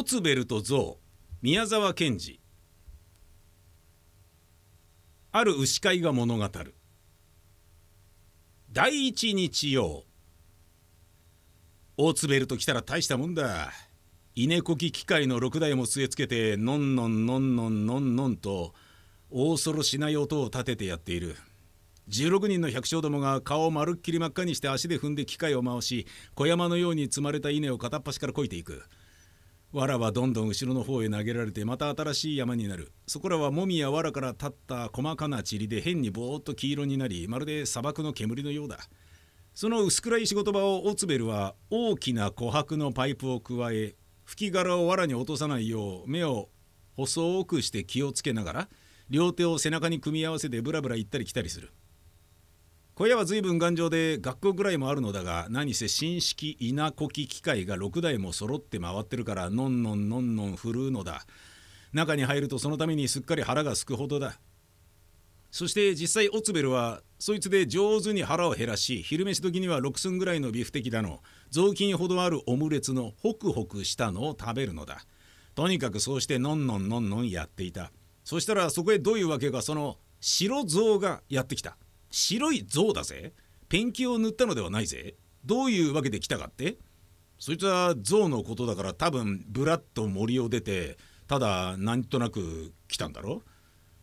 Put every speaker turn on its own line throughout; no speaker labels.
オツベルとゾウ宮沢賢治。ある牛飼いが物語る。第一日曜。オツベルと来たら大したもんだ。稲こき機械の6台も据え付けてのんのんのんのんのんのんと恐ろしない音を立ててやっている。16人の百姓どもが顔をまるっきり真っ赤にして足で踏んで機械を回し小山のように積まれた稲を片っ端からこいていく。藁はどんどん後ろの方へ投げられてまた新しい山になる。そこらはもみや藁から立った細かな塵で変にぼーっと黄色になりまるで砂漠の煙のようだ。その薄暗い仕事場をオツベルは大きな琥珀のパイプを加え吹き殻を藁に落とさないよう目を細くして気をつけながら両手を背中に組み合わせてブラブラ行ったり来たりする。小屋は随分頑丈で学校ぐらいもあるのだが何せ新式稲こき機械が6台も揃って回ってるからのんのんのんのん振るうのだ。中に入るとそのためにすっかり腹がすくほどだ。そして実際オツベルはそいつで上手に腹を減らし昼飯時には6寸ぐらいのビフテキだの。雑巾ほどあるオムレツのホクホクしたのを食べるのだ。とにかくそうしてのんのんのんのんやっていた。そしたらそこへどういうわけかその白象がやってきた。白い象だぜ。ペンキを塗ったのではないぜ。どういうわけで来たかって？そいつは象のことだから多分ブラッと森を出てただなんとなく来たんだろ？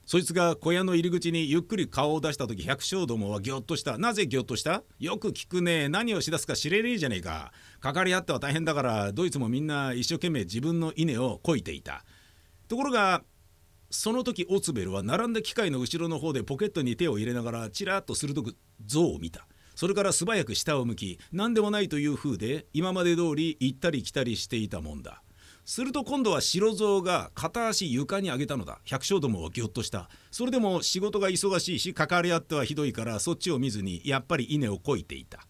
そいつが小屋の入り口にゆっくり顔を出した時百姓どもはぎょっとした。なぜぎょっとした？よく聞くね。何をしだすか知れねえじゃねえか。かかり合っては大変だからドイツもみんな一生懸命自分の稲をこいていた。ところがその時オツベルは並んだ機械の後ろの方でポケットに手を入れながらちらっと鋭く象を見た。それから素早く下を向き何でもないという風で今まで通り行ったり来たりしていたもんだ。すると今度は白象が片足床に上げたのだ。百姓どもはぎょっとした。それでも仕事が忙しいし関わり合ってはひどいからそっちを見ずにやっぱり稲をこいていた。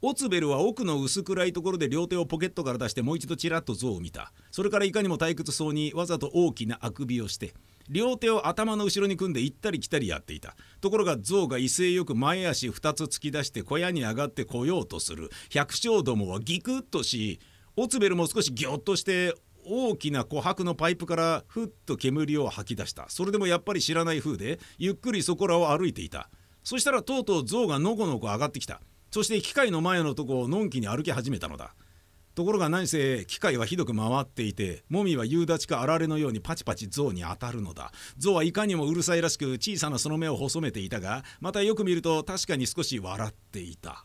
オツベルは奥の薄暗いところで両手をポケットから出してもう一度ちらっと象を見た。それからいかにも退屈そうにわざと大きなあくびをして両手を頭の後ろに組んで行ったり来たりやっていた。ところが象が威勢よく前足2つ突き出して小屋に上がってこようとする。百姓どもはギクッとしオツベルも少しギョッとして大きな琥珀のパイプからふっと煙を吐き出した。それでもやっぱり知らない風でゆっくりそこらを歩いていた。そしたらとうとう象がのこのこ上がってきた。そして機械の前のとこをのんきに歩き始めたのだ。ところが何せ機械はひどく回っていてもみは夕立かあられのようにパチパチ象に当たるのだ。象はいかにもうるさいらしく小さなその目を細めていたがまたよく見ると確かに少し笑っていた。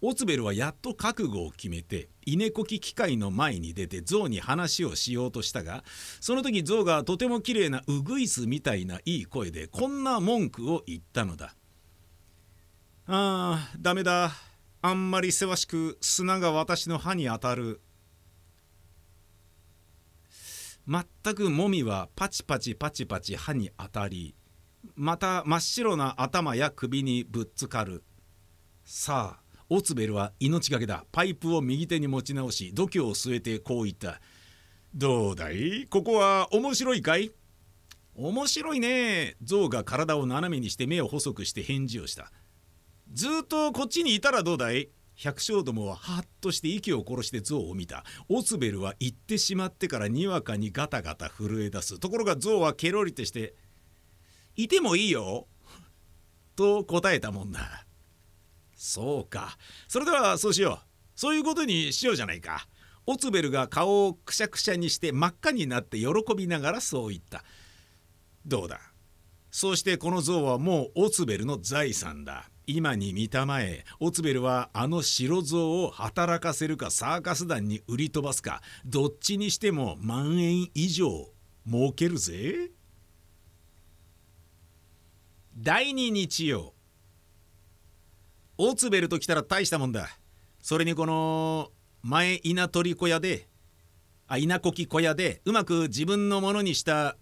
オツベルはやっと覚悟を決めて稲こき機械の前に出て象に話をしようとしたがその時象がとても綺麗なウグイスみたいないい声でこんな文句を言ったのだ。ああダメだ。あんまりせわしく砂が私の歯に当たる。全くもみはパチパチパチパチ歯に当たりまた真っ白な頭や首にぶっつかる。さあオツベルは命がけだ。パイプを右手に持ち直し度胸を据えてこう言った「どうだい？ここは面白いかい?」面白いね。象が体を斜めにして目を細くして返事をした。ずっとこっちにいたらどうだい？百姓どもはハッとして息を殺して象を見た。オツベルは行ってしまってからにわかにガタガタ震え出す。ところが象はケロリとして「いてもいいよ」と答えたもんだ。そうか。それではそうしよう。そういうことにしようじゃないか。オツベルが顔をくしゃくしゃにして真っ赤になって喜びながらそう言った。どうだ？そうしてこの像はもうオツベルの財産だ。今に見たまえオツベルはあの白像を働かせるかサーカス団に売り飛ばすかどっちにしても万円以上儲けるぜ。第二日曜オツベルと来たら大したもんだ。それにこの前稲取小屋であ稲こき小屋でうまく自分のものにした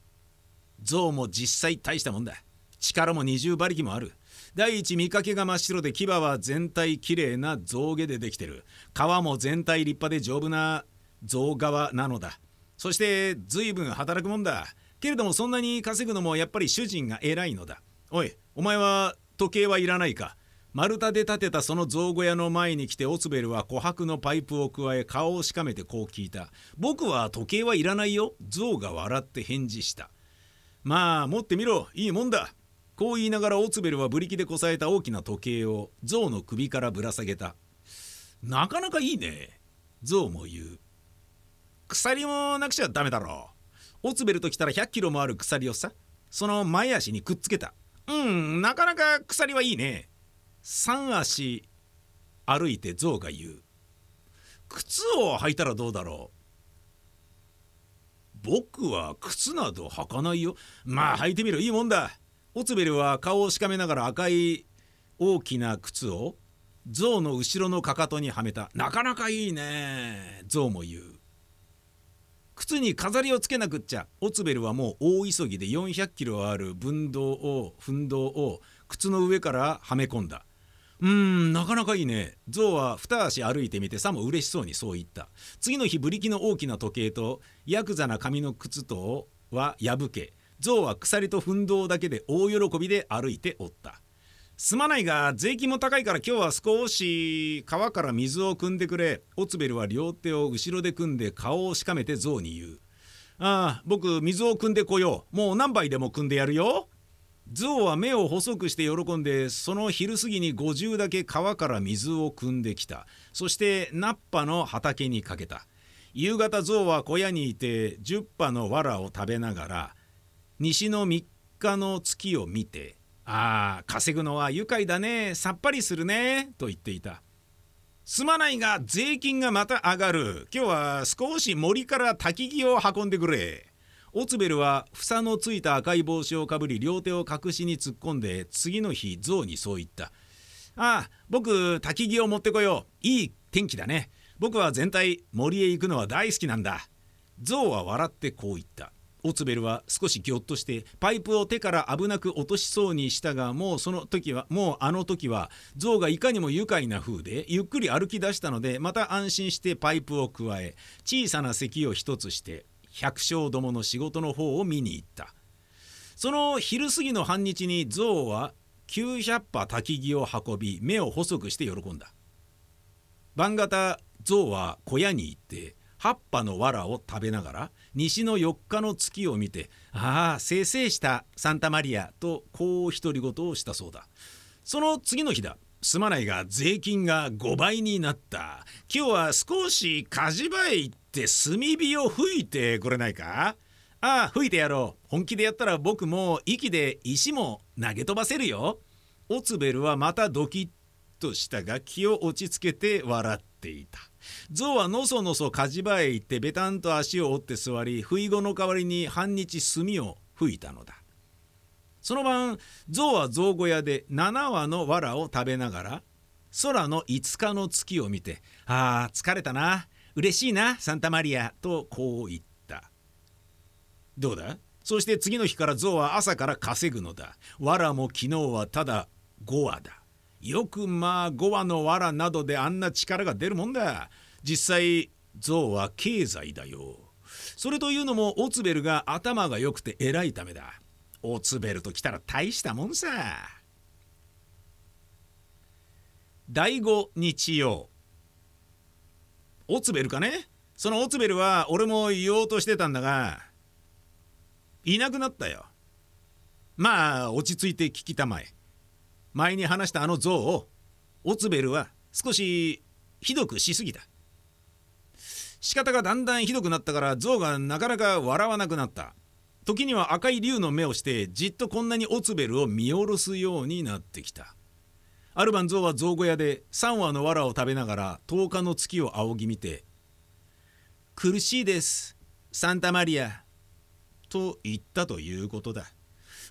象も実際大したもんだ。力も二重馬力もある。第一見かけが真っ白で牙は全体きれいな象牙でできてる。皮も全体立派で丈夫な象側なのだ。そして随分働くもんだ。けれどもそんなに稼ぐのもやっぱり主人が偉いのだ。おいお前は時計はいらないか。丸太で建てたその象小屋の前に来てオツベルは琥珀のパイプを加え顔をしかめてこう聞いた「僕は時計はいらないよ」象が笑って返事した「まあ持ってみろ。いいもんだ」こう言いながらオツベルはブリキでこさえた大きな時計を象の首からぶら下げた。なかなかいいね。象も言う。鎖もなくちゃダメだろ。うオツベルと来たら100キロもある鎖をさその前足にくっつけた。うんなかなか鎖はいいね。3足歩いて象が言う。靴を履いたらどうだろう。僕は靴など履かないよ。まあ履いてみる。いいもんだ。オツベルは顔をしかめながら赤い大きな靴を象の後ろのかかとにはめた。なかなかいいね。象も言う。靴に飾りをつけなくっちゃ。オツベルはもう大急ぎで400キロある分動を奮動を靴の上からはめ込んだ。うーんなかなかいいね。象は二足歩いてみてさも嬉しそうにそう言った。次の日ブリキの大きな時計とヤクザな紙の靴とは破け象は鎖と奮動だけで大喜びで歩いておった。すまないが税金も高いから今日は少し川から水を汲んでくれ。オツベルは両手を後ろで組んで顔をしかめて象に言う。ああ僕水を汲んでこよう。もう何杯でも汲んでやるよ。象は目を細くして喜んでその昼過ぎに50だけ川から水を汲んできた。そしてナッパの畑にかけた。夕方象は小屋にいて10羽の藁を食べながら西の3日の月を見てああ稼ぐのは愉快だねさっぱりするねと言っていたすまないが税金がまた上がる。今日は少し森から焚き木を運んでくれオツベルは房のついた赤い帽子をかぶり両手を隠しに突っ込んで次の日ゾウにそう言った「ああ僕焚き木を持ってこよう。いい天気だね。僕は全体森へ行くのは大好きなんだ」ゾウは笑ってこう言った。オツベルは少しぎょっとしてパイプを手から危なく落としそうにしたがもうその時はもうあの時は象がいかにも愉快な風でゆっくり歩き出したのでまた安心してパイプを加え小さな席を一つして百姓どもの仕事の方を見に行った。その昼過ぎの半日に象は900羽焚き木を運び目を細くして喜んだ。晩方象は小屋に行って葉羽の藁を食べながら西の4日の月を見て「ああせいせいしたサンタマリア」とこう独り言をしたそうだ。その次の日だ。すまないが税金が5倍になった。今日は少し火事場へ行って炭火を吹いてくれないか？ああ吹いてやろう。本気でやったら僕も息で石も投げ飛ばせるよ。オツベルはまたドキッとしたが気を落ち着けて笑っていた。象はのそのそ火事場へ行ってベタンと足を折って座り不意後の代わりに半日炭を吹いたのだ。その晩象は象小屋で7羽の藁を食べながら空の5日の月を見て「ああ疲れたな。嬉しいなサンタマリア」とこう言った。どうだ？そして次の日から象は朝から稼ぐのだ。藁も昨日はただ5羽だ。よくまあ5羽の藁などであんな力が出るもんだ。実際象は経済だよ。それというのもオツベルが頭が良くて偉いためだ。オツベルと来たら大したもんさ。第5日曜。オツベルかね？そのオツベルは俺も言おうとしてたんだがいなくなったよ。まあ落ち着いて聞きたまえ。前に話したあの像をオツベルは少しひどくしすぎた。仕方がだんだんひどくなったから象がなかなか笑わなくなった。時には赤い竜の目をしてじっとこんなにオツベルを見下ろすようになってきた。ある晩象は象小屋で3羽の藁を食べながら10日の月を仰ぎ見て「苦しいですサンタマリア」と言ったということだ。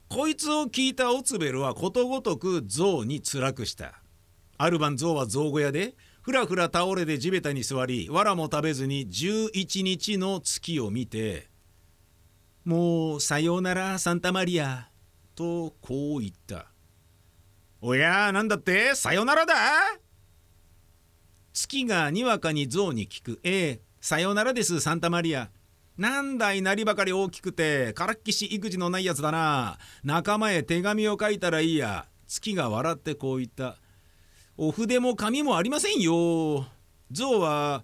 こいつを聞いたオツベルはことごとく象に辛くしたある晩象は象小屋でふらふら倒れて地べたに座り藁も食べずに11日の月を見て「もうさようならサンタマリア」とこう言ったおやなんだって？さよならだ？月がにわかに象に聞く。ええ、さよならです、サンタマリア。なんだいなりばかり大きくて、からっきし育児のないやつだな。仲間へ手紙を書いたらいいや。月が笑ってこう言った。お筆も紙もありませんよ象は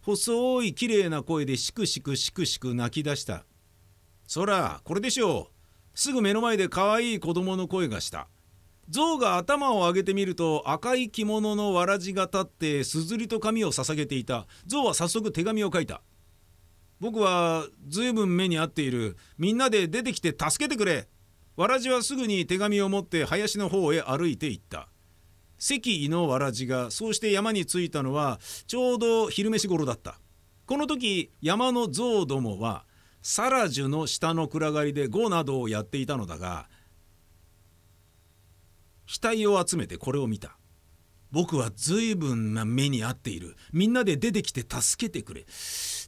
細い綺麗な声でしくしくしくしく泣き出したそらこれでしょうすぐ目の前で可愛い子供の声がした象が頭を上げてみると赤い着物のわらじが立ってすずりと紙を捧げていた象は早速手紙を書いた僕はずいぶん目に遭っている。みんなで出てきて助けてくれ。わらじはすぐに手紙を持って林の方へ歩いていった。関井のわらじがそうして山に着いたのはちょうど昼飯頃だった。この時山の象どもはサラジュの下の暗がりで碁などをやっていたのだが額を集めてこれを見た。僕は随分な目に遭っている。みんなで出てきて助けてくれ。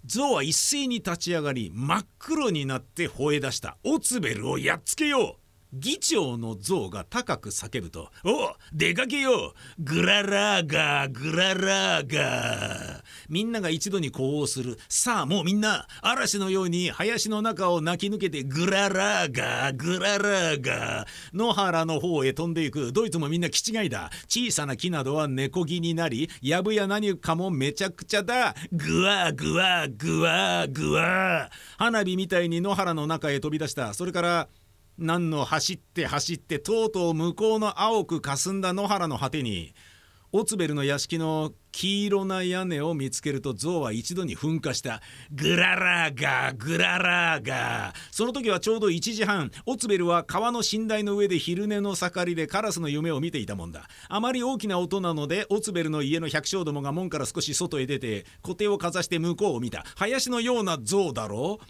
象は一斉に立ち上がり真っ黒になって吠え出した。オツベルをやっつけよう。議長の像が高く叫ぶと「お出かけよう。グララーガーグララーガー」みんなが一度に呼応する。さあもうみんな嵐のように林の中を泣き抜けてグララーガーグララーガー。野原の方へ飛んでいく。ドイツもみんな気違いだ。小さな木などは根こぎになり藪や何かもめちゃくちゃだ。グワーグワーグワーグワー。花火みたいに野原の中へ飛び出した。それから何の走って走ってとうとう向こうの青く霞んだ野原の果てにオツベルの屋敷の黄色な屋根を見つけると象は一度に噴火した。グララーガーグララーガーその時はちょうど1時半オツベルは川の寝台の上で昼寝の盛りでカラスの夢を見ていたもんだ。あまり大きな音なのでオツベルの家の百姓どもが門から少し外へ出て小手をかざして向こうを見た。林のような象だろう。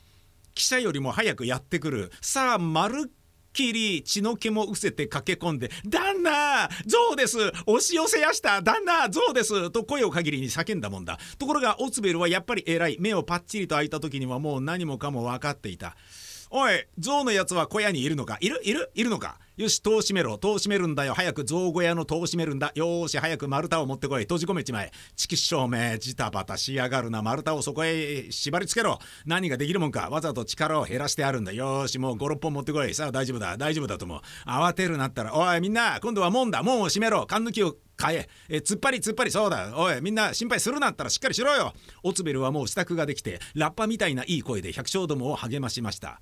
記者よりも早くやってくる。さあまるっきり血の気も失せて駆け込んで「旦那象です。押し寄せやした。旦那象です」と声を限りに叫んだもんだ。ところがオツベルはやっぱり偉い。目をパッチリと開いた時にはもう何もかも分かっていた。おい象のやつは小屋にいるのか？いる？いる？いるのか？よし戸を閉めろ。戸を閉めるんだよ。早く象小屋の戸を閉めるんだ。よーし早く丸太を持ってこい。閉じ込めちまえ。チキ照明ジタバタしやがるな。丸太をそこへ縛り付けろ。何ができるもんか。わざと力を減らしてあるんだ。よーしもう56本持ってこい。さあ大丈夫だ。大丈夫だと思う。慌てるなったらおいみんな今度は門だ。門を閉めろ。勘抜きを変え。え突っ張り突っ張り。そうだ。おいみんな心配するなったらしっかりしろよ。オツベルはもう支度ができてラッパみたいないい声で百姓どもを励ましました。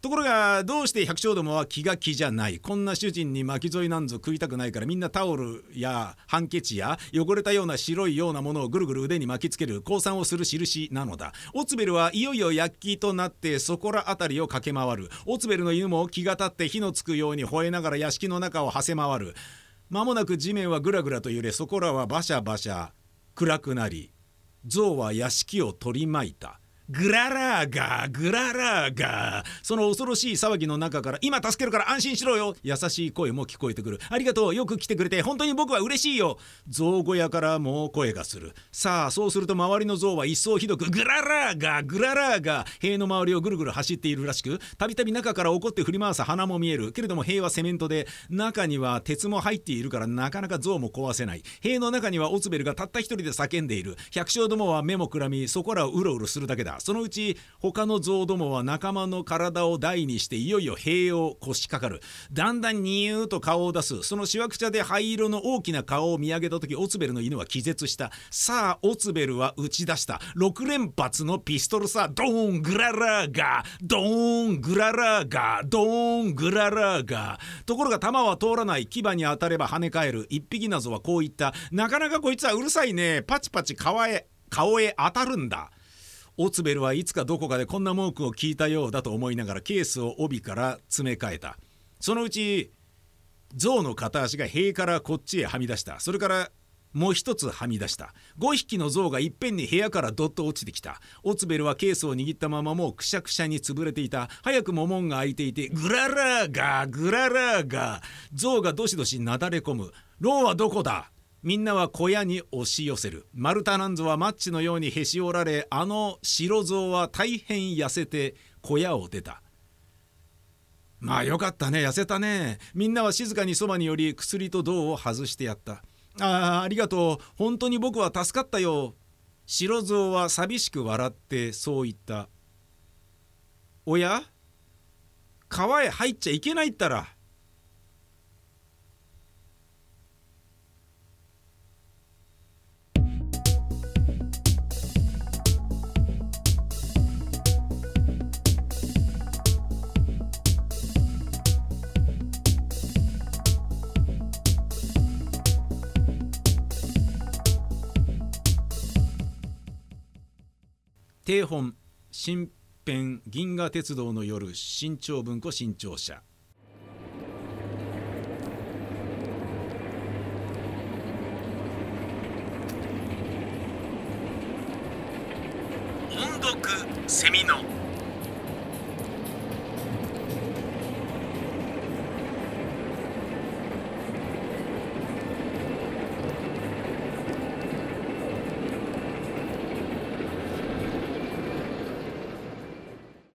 ところがどうして百姓どもは気が気じゃない。こんな主人に巻き添えなんぞ食いたくないからみんなタオルやハンケチや汚れたような白いようなものをぐるぐる腕に巻きつける降参をする印なのだ。オツベルはいよいよ躍起となってそこら辺りを駆け回る。オツベルの犬も気が立って火のつくように吠えながら屋敷の中を馳せ回る。間もなく地面はぐらぐらと揺れそこらはバシャバシャ暗くなり象は屋敷を取り巻いた。グララーガーグララーガー。その恐ろしい騒ぎの中から今助けるから安心しろよ。優しい声も聞こえてくる。ありがとう。よく来てくれて本当に僕は嬉しいよ。象小屋からもう声がする。さあそうすると周りの象は一層ひどくグララーガーグララーガー。塀の周りをぐるぐる走っているらしくたびたび中から怒って振り回す鼻も見える。けれども塀はセメントで中には鉄も入っているからなかなか象も壊せない。塀の中にはオツベルがたった一人で叫んでいる。百姓どもは目もくらみそこらをうろうろするだけだ。そのうち他の象どもは仲間の体を台にしていよいよ塀を腰しかる。だんだんニューと顔を出す。そのしわくちゃで灰色の大きな顔を見上げた時オツベルの犬は気絶した。さあオツベルは打ち出した。6連発のピストルさドーングララーガードーングララーガードーングララーガーところが弾は通らない牙に当たれば跳ね返る。一匹謎はこう言った。なかなかこいつはうるさいね。パチパチ顔へ顔へ当たるんだ。オツベルはいつかどこかでこんな文句を聞いたようだと思いながらケースを帯から詰め替えた。そのうち象の片足が塀からこっちへはみ出した。それからもう一つはみ出した。5匹の象がいっぺんに部屋からどっと落ちてきた。オツベルはケースを握ったままもうくしゃくしゃに潰れていた。早くも門が開いていてグララーガーグララーガー象がどしどしなだれ込む。ローはどこだ？みんなは小屋に押し寄せる。マルタナンゾはマッチのようにへし折られあの白象は大変痩せて小屋を出た。まあよかったね痩せたね。みんなは静かにそばに寄り薬と銅を外してやった。ああありがとう。本当に僕は助かったよ。白象は寂しく笑ってそう言った。おや？川へ入っちゃいけないったら。定本新編銀河鉄道の夜新潮文庫新潮社。音読セミの